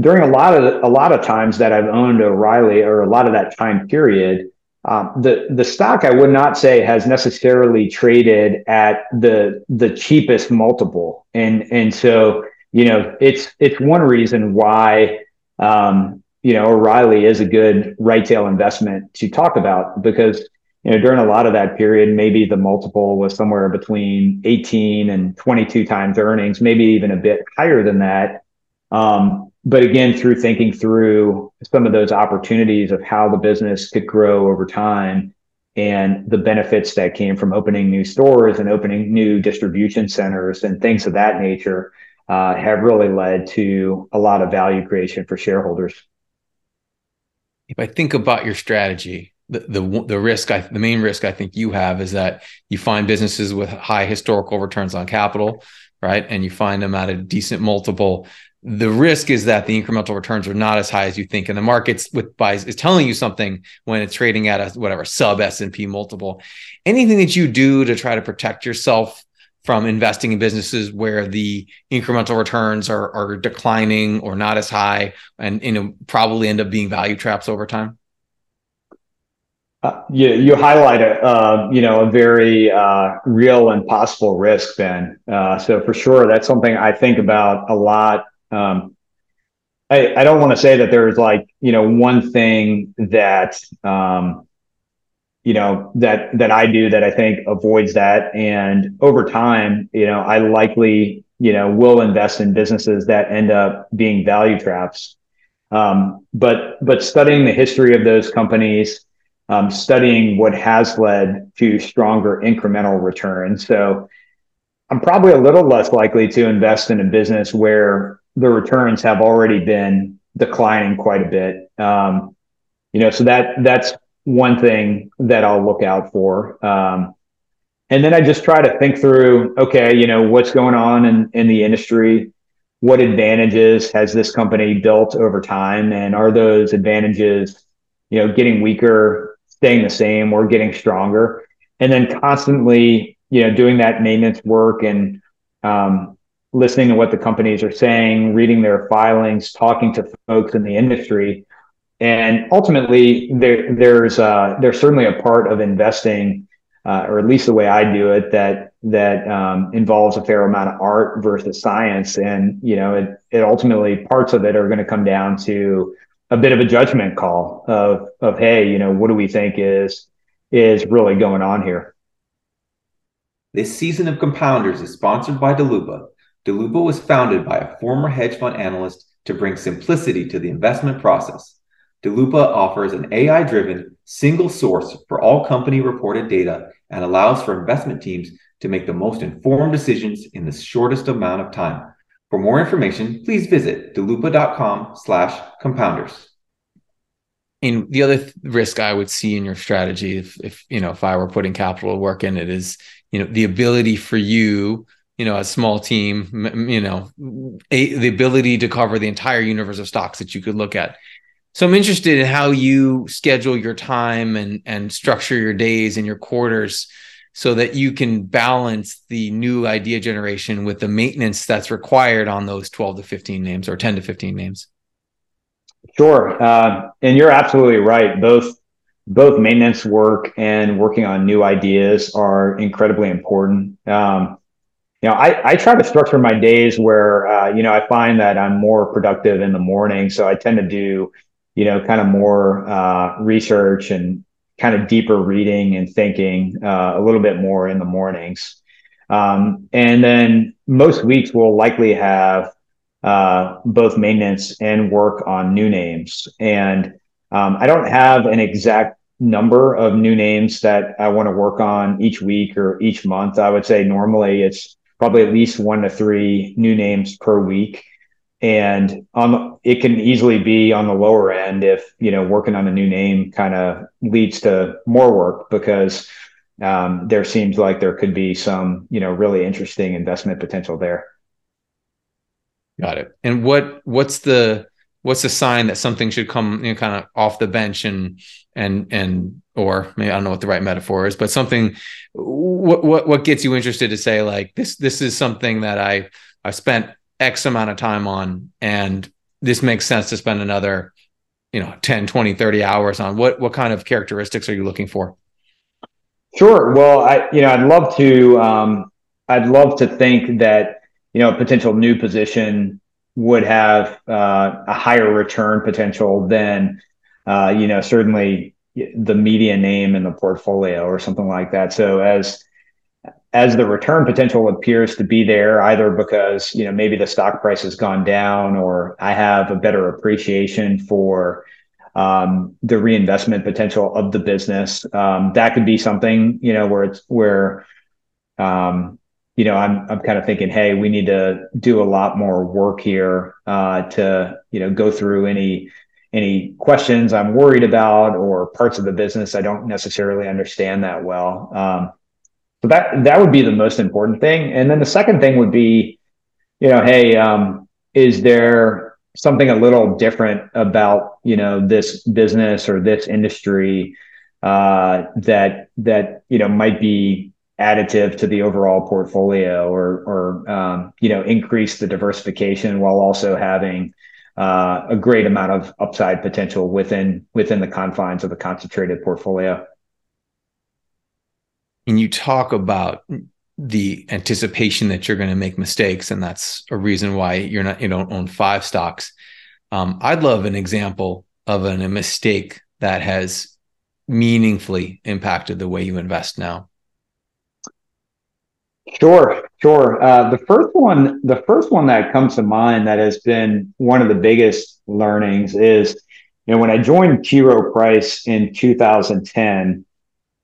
during a lot of a lot of times that I've owned O'Reilly or a lot of that time period, um, the the stock I would not say has necessarily traded at the the cheapest multiple, and and so you know it's it's one reason why um, you know O'Reilly is a good right tail investment to talk about because you know during a lot of that period maybe the multiple was somewhere between 18 and 22 times earnings, maybe even a bit higher than that. Um, but again, through thinking through some of those opportunities of how the business could grow over time and the benefits that came from opening new stores and opening new distribution centers and things of that nature uh, have really led to a lot of value creation for shareholders. If I think about your strategy, the the, the risk, I, the main risk I think you have is that you find businesses with high historical returns on capital, right, and you find them at a decent multiple the risk is that the incremental returns are not as high as you think and the markets with buys is telling you something when it's trading at a whatever sub s&p multiple. Anything that you do to try to protect yourself from investing in businesses where the incremental returns are, are declining or not as high and you know probably end up being value traps over time? Uh, you, you highlight a uh, you know a very uh, real and possible risk Ben. Uh, so for sure that's something I think about a lot um, I, I don't want to say that there's like you know one thing that um, you know that that I do that I think avoids that, and over time, you know, I likely you know will invest in businesses that end up being value traps. Um, but but studying the history of those companies, um, studying what has led to stronger incremental returns. So I'm probably a little less likely to invest in a business where the returns have already been declining quite a bit. Um, you know, so that that's one thing that I'll look out for. Um, and then I just try to think through, okay, you know, what's going on in, in the industry? What advantages has this company built over time? And are those advantages, you know, getting weaker, staying the same, or getting stronger? And then constantly, you know, doing that maintenance work and um, listening to what the companies are saying, reading their filings, talking to folks in the industry. And ultimately, there, there's uh, there's certainly a part of investing, uh, or at least the way I do it, that that um, involves a fair amount of art versus science. And you know, it, it ultimately parts of it are going to come down to a bit of a judgment call of of hey, you know, what do we think is is really going on here? This season of Compounders is sponsored by Daloopa Daloopa was founded by a former hedge fund analyst to bring simplicity to the investment process. Daloopa offers an AI driven single source for all company reported data and allows for investment teams to make the most informed decisions in the shortest amount of time. For more information, please visit daloopa.com slash compounders. And the other th- risk I would see in your strategy, if, if you know, if I were putting capital to work in it, is you know the ability for you you know, a small team, you know, a, the ability to cover the entire universe of stocks that you could look at. So I'm interested in how you schedule your time and and structure your days and your quarters so that you can balance the new idea generation with the maintenance that's required on those 12 to 15 names or 10 to 15 names. Sure. Uh, and you're absolutely right. Both both maintenance work and working on new ideas are incredibly important. Um, you know, I, I try to structure my days where, uh, you know, I find that I'm more productive in the morning. So I tend to do, you know, kind of more uh, research and kind of deeper reading and thinking uh, a little bit more in the mornings. Um, and then most weeks we'll likely have uh, both maintenance and work on new names. And um, I don't have an exact number of new names that I want to work on each week or each month. I would say normally it's probably at least one to three new names per week. And on it can easily be on the lower end if you know working on a new name kind of leads to more work because um, there seems like there could be some you know really interesting investment potential there. Got it. And what what's the what's the sign that something should come you know kind of off the bench and and and or maybe I don't know what the right metaphor is, but something what what what gets you interested to say like this this is something that I I spent X amount of time on and this makes sense to spend another you know 10 20 30 hours on. What what kind of characteristics are you looking for? Sure. Well i you know i'd love to um i'd love to think that you know a potential new position would have uh, a higher return potential than uh, you know certainly the media name in the portfolio or something like that. So as as the return potential appears to be there, either because you know maybe the stock price has gone down, or I have a better appreciation for um, the reinvestment potential of the business. Um, that could be something you know where it's where um, you know, I'm I'm kind of thinking, hey, we need to do a lot more work here uh, to you know go through any any questions I'm worried about or parts of the business I don't necessarily understand that well. Um, so that that would be the most important thing, and then the second thing would be, you know, hey, um, is there something a little different about you know this business or this industry uh, that that you know might be additive to the overall portfolio or or um, you know increase the diversification while also having uh, a great amount of upside potential within within the confines of the concentrated portfolio. And you talk about the anticipation that you're going to make mistakes, and that's a reason why you're not you don't own five stocks. Um, I'd love an example of an, a mistake that has meaningfully impacted the way you invest now. Sure, sure. Uh, the first one, the first one that comes to mind that has been one of the biggest learnings is, you know, when I joined. Rowe Price in 2010,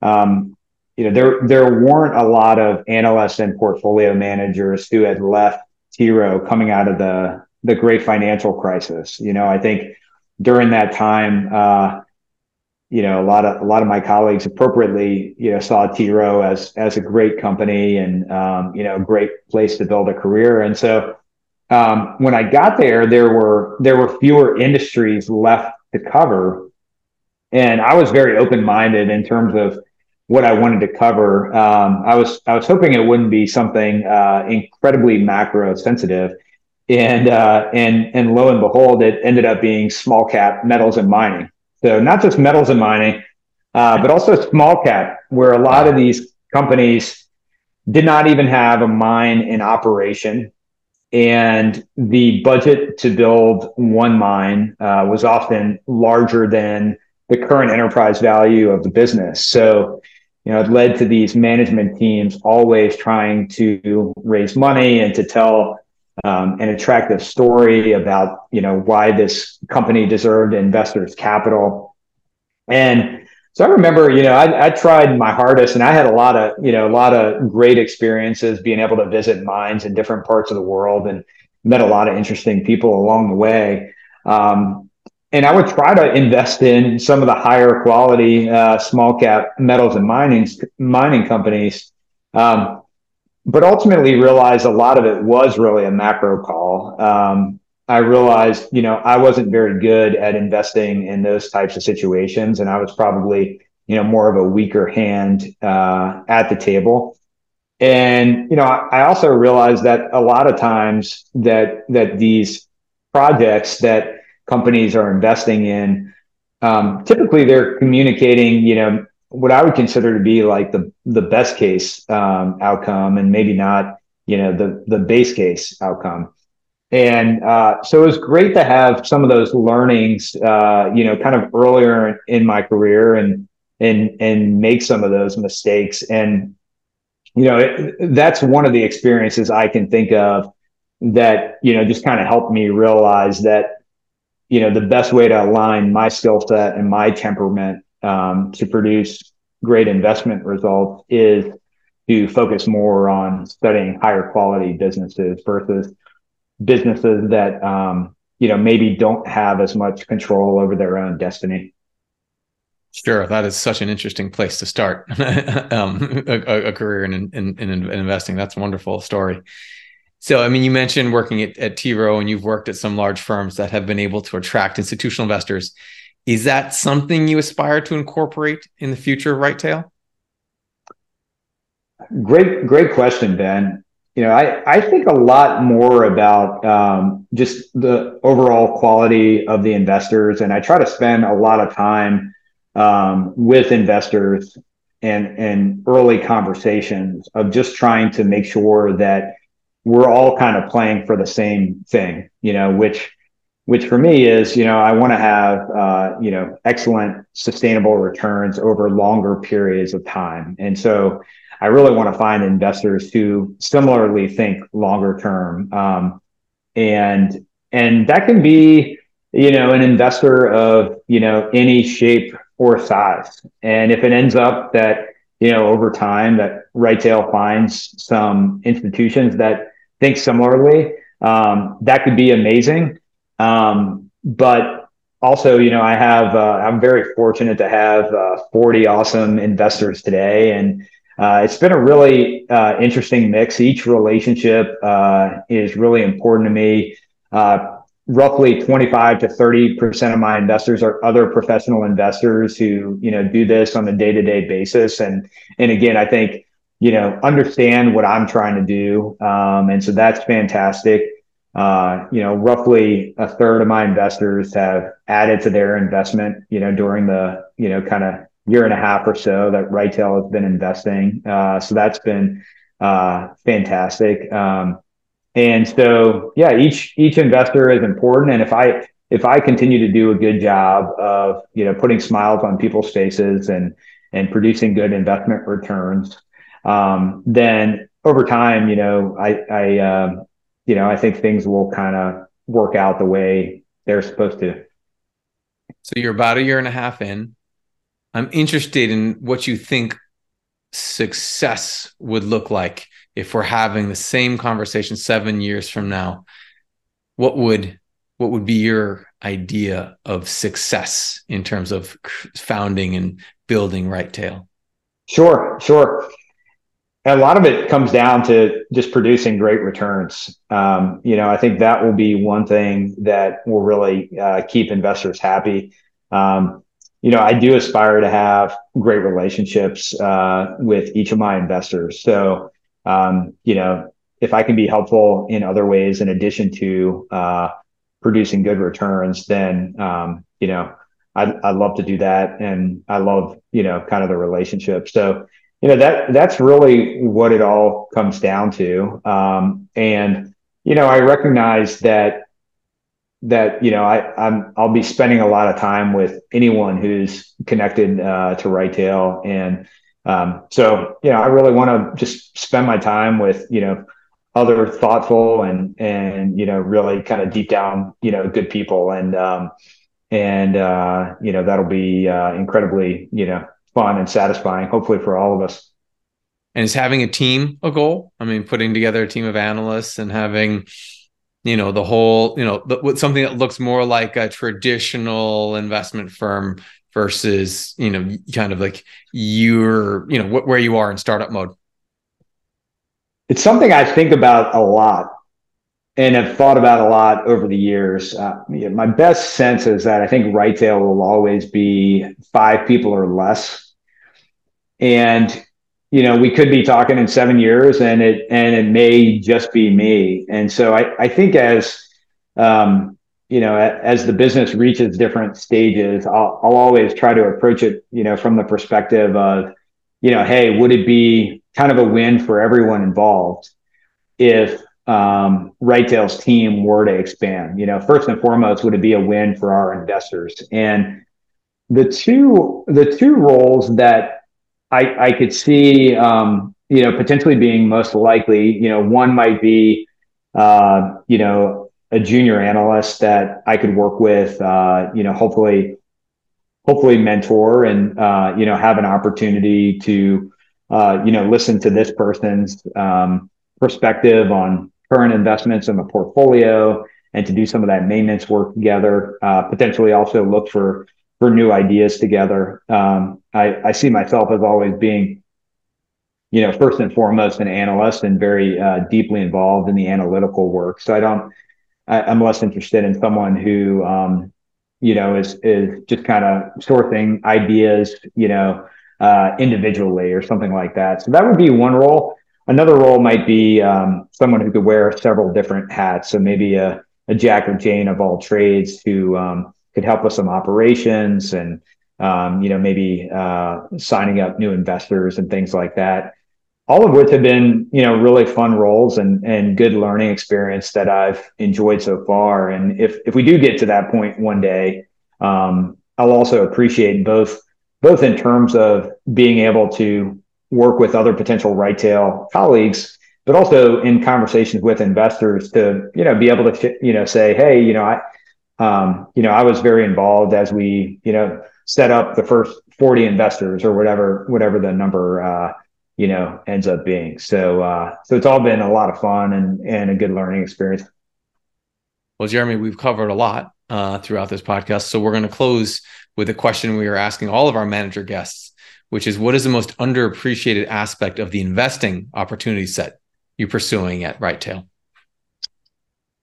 um, you know, there there weren't a lot of analysts and portfolio managers who had left. Rowe coming out of the the great financial crisis. You know, I think during that time, uh, you know, a lot of a lot of my colleagues appropriately, you know, saw T. Rowe as as a great company and um, you know, a great place to build a career. And so um, when I got there, there were there were fewer industries left to cover, and I was very open minded in terms of what I wanted to cover. Um, I was I was hoping it wouldn't be something uh, incredibly macro sensitive, and uh, and and lo and behold, it ended up being small cap metals and mining. So not just metals and mining, uh, but also small cap, where a lot of these companies did not even have a mine in operation. And the budget to build one mine uh, was often larger than the current enterprise value of the business. So, you know, it led to these management teams always trying to raise money and to tell um, an attractive story about you know why this company deserved investors' capital. And so I remember, you know, I, I, tried my hardest, and I had a lot of you know a lot of great experiences being able to visit mines in different parts of the world and met a lot of interesting people along the way. Um, and I would try to invest in some of the higher quality uh, small cap metals and mining mining companies. Um, but ultimately realized a lot of it was really a macro call. Um, I realized, you know, I wasn't very good at investing in those types of situations, and I was probably, you know, more of a weaker hand uh, at the table. And you know, I also realized that a lot of times that that these projects that companies are investing in um, typically they're communicating, you know, what I would consider to be like the the best case um, outcome, and maybe not, you know, the the base case outcome. And uh, so it was great to have some of those learnings, uh, you know, kind of earlier in my career, and and and make some of those mistakes. And you know, it, that's one of the experiences I can think of that you know just kind of helped me realize that you know the best way to align my skill set and my temperament um, to produce great investment results is to focus more on studying higher quality businesses versus businesses that um, you know maybe don't have as much control over their own destiny. Sure, that is such an interesting place to start *laughs* um, a, a, career in, in, in, investing. That's a wonderful story. So, I mean, you mentioned working at, at T. Rowe and you've worked at some large firms that have been able to attract institutional investors. Is that something you aspire to incorporate in the future of Right-Tail? Great, great question, Ben. You know, I, I think a lot more about um, just the overall quality of the investors, and I try to spend a lot of time um, with investors and and early conversations of just trying to make sure that we're all kind of playing for the same thing, you know, which which for me is, you know, I want to have, uh, you know, excellent sustainable returns over longer periods of time. And so I really want to find investors who similarly think longer term. Um, and, and that can be, you know, an investor of, you know, any shape or size. And if it ends up that, you know, over time that Right-Tail finds some institutions that think similarly, um, that could be amazing. Um, but also, you know, I have, uh, I'm very fortunate to have uh, 40 awesome investors today. And uh, it's been a really uh, interesting mix. Each relationship uh, is really important to me. Uh, roughly 25 to 30% of my investors are other professional investors who, you know, do this on a day-to-day basis. And, and again, I think, you know, understand what I'm trying to do. Um, and so that's fantastic. Uh, you know, roughly a third of my investors have added to their investment, you know, during the, you know, kind of year and a half or so that Right-Tail has been investing. Uh, so that's been uh, fantastic. Um, and so, yeah, each each investor is important. And if I if I continue to do a good job of you know putting smiles on people's faces and and producing good investment returns, um, then over time, you know, I I um, you know, I think things will kind of work out the way they're supposed to. So you're about a year and a half in. I'm interested in what you think success would look like if we're having the same conversation 7 years from now. What would what would be your idea of success in terms of founding and building Right-Tail? Sure, sure a lot of it comes down to just producing great returns. Um, you know, I think that will be one thing that will really uh, keep investors happy. Um, you know, I do aspire to have great relationships uh, with each of my investors. So, um, you know, if I can be helpful in other ways in addition to uh, producing good returns, then um, you know, I I love to do that, and I love you know kind of the relationship. So you know that that's really what it all comes down to. Um, and you know i recognize that that you know i i'm i'll be spending a lot of time with anyone who's connected uh, to Right-Tail and um, so you know i really want to just spend my time with you know other thoughtful and and you know really kind of deep down you know good people. And um and uh you know that'll be uh incredibly you know fun and satisfying, hopefully for all of us. And is having a team a goal? I mean, putting together a team of analysts and having, you know, the whole, you know, the, something that looks more like a traditional investment firm versus, you know, kind of like you're, you know, where you are in startup mode. It's something I think about a lot and have thought about a lot over the years. Uh, my best sense is that I think Right-Tail will always be five people or less, and you know we could be talking in seven years, and it and it may just be me. And so I I think as um, you know, as the business reaches different stages, I'll, I'll always try to approach it, you know, from the perspective of, you know, hey, would it be kind of a win for everyone involved if um, Right-Tail's team were to expand? You know, first and foremost, would it be a win for our investors? And the two the two roles that I, I could see, um, you know, potentially being most likely, you know, one might be, uh, you know, a junior analyst that I could work with, uh, you know, hopefully, hopefully mentor and, uh, you know, have an opportunity to, uh, you know, listen to this person's um, perspective on current investments in the portfolio and to do some of that maintenance work together. Uh, potentially also look for for new ideas together. Um, I, I see myself as always being you know, first and foremost, an analyst and very uh, deeply involved in the analytical work. So I don't, I, am less interested in someone who, um, you know, is is just kind of sourcing ideas, you know, uh, individually or something like that. So that would be one role. Another role might be um, someone who could wear several different hats. So maybe a, a Jack or Jane of all trades who um, could help with some operations and um, you know maybe uh, signing up new investors and things like that all of which have been you know really fun roles and and good learning experience that I've enjoyed so far. And if if we do get to that point one day, um, I'll also appreciate both both in terms of being able to work with other potential right-tail colleagues, but also in conversations with investors to you know be able to you know say, hey, you know I. Um, you know, I was very involved as we, you know, set up the first 40 investors or whatever, whatever the number uh, you know ends up being. So uh, so it's all been a lot of fun and and a good learning experience. Well, Jeremy, we've covered a lot uh, throughout this podcast, so we're going to close with a question we are asking all of our manager guests, which is, what is the most underappreciated aspect of the investing opportunity set you're pursuing at Right-Tail?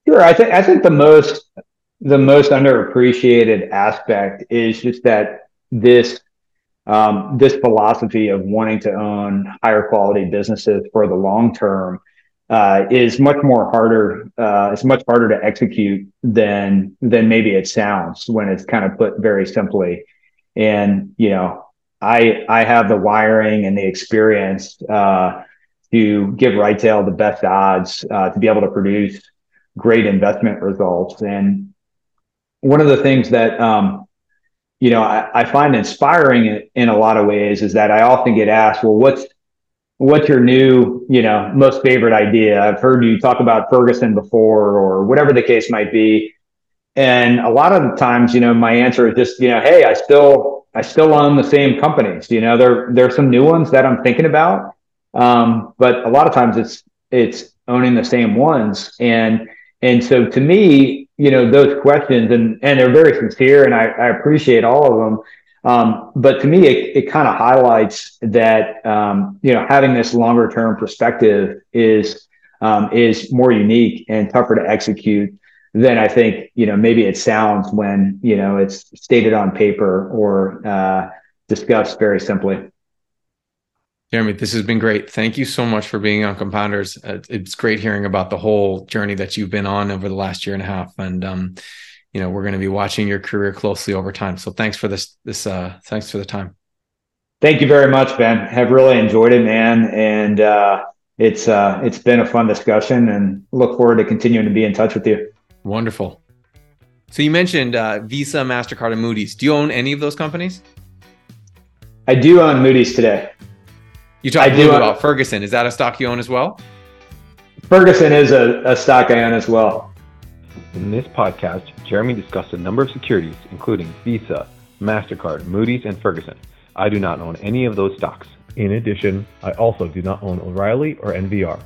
Sure, I think I think the most the most underappreciated aspect is just that this um, this philosophy of wanting to own higher quality businesses for the long term uh, is much more harder. Uh, it's much harder to execute than than maybe it sounds when it's kind of put very simply. And you know, I I have the wiring and the experience uh, to give Right-Tail the best odds uh, to be able to produce great investment results. And one of the things that um, you know, I, I find inspiring in, in a lot of ways is that I often get asked, well, what's what's your new, you know, most favorite idea? I've heard you talk about Ferguson before, or whatever the case might be. And a lot of the times, you know, my answer is just, you know, hey, I still I still own the same companies. You know, there there's some new ones that I'm thinking about, um, but a lot of times it's it's owning the same ones. And and so to me, you know, those questions and and they're very sincere and I, I appreciate all of them. Um, but to me, it, it kind of highlights that um, you know having this longer term perspective is um, is more unique and tougher to execute than I think you know maybe it sounds when you know it's stated on paper or uh, discussed very simply. Jeremy, this has been great. Thank you so much for being on Compounders. Uh, it's great hearing about the whole journey that you've been on over the last year and a half, and um, you know we're going to be watching your career closely over time. So thanks for this. This uh, thanks for the time. Thank you very much, Ben. Have really enjoyed it, man, and uh, it's uh, it's been a fun discussion, and look forward to continuing to be in touch with you. Wonderful. So you mentioned uh, Visa, Mastercard, and Moody's. Do you own any of those companies? I do own Moody's today. You talked a little bit about Ferguson. Is that a stock you own as well? Ferguson is a, a stock I own as well. In this podcast, Jeremy discussed a number of securities, including Visa, MasterCard, Moody's, and Ferguson. I do not own any of those stocks. In addition, I also do not own O'Reilly or NVR.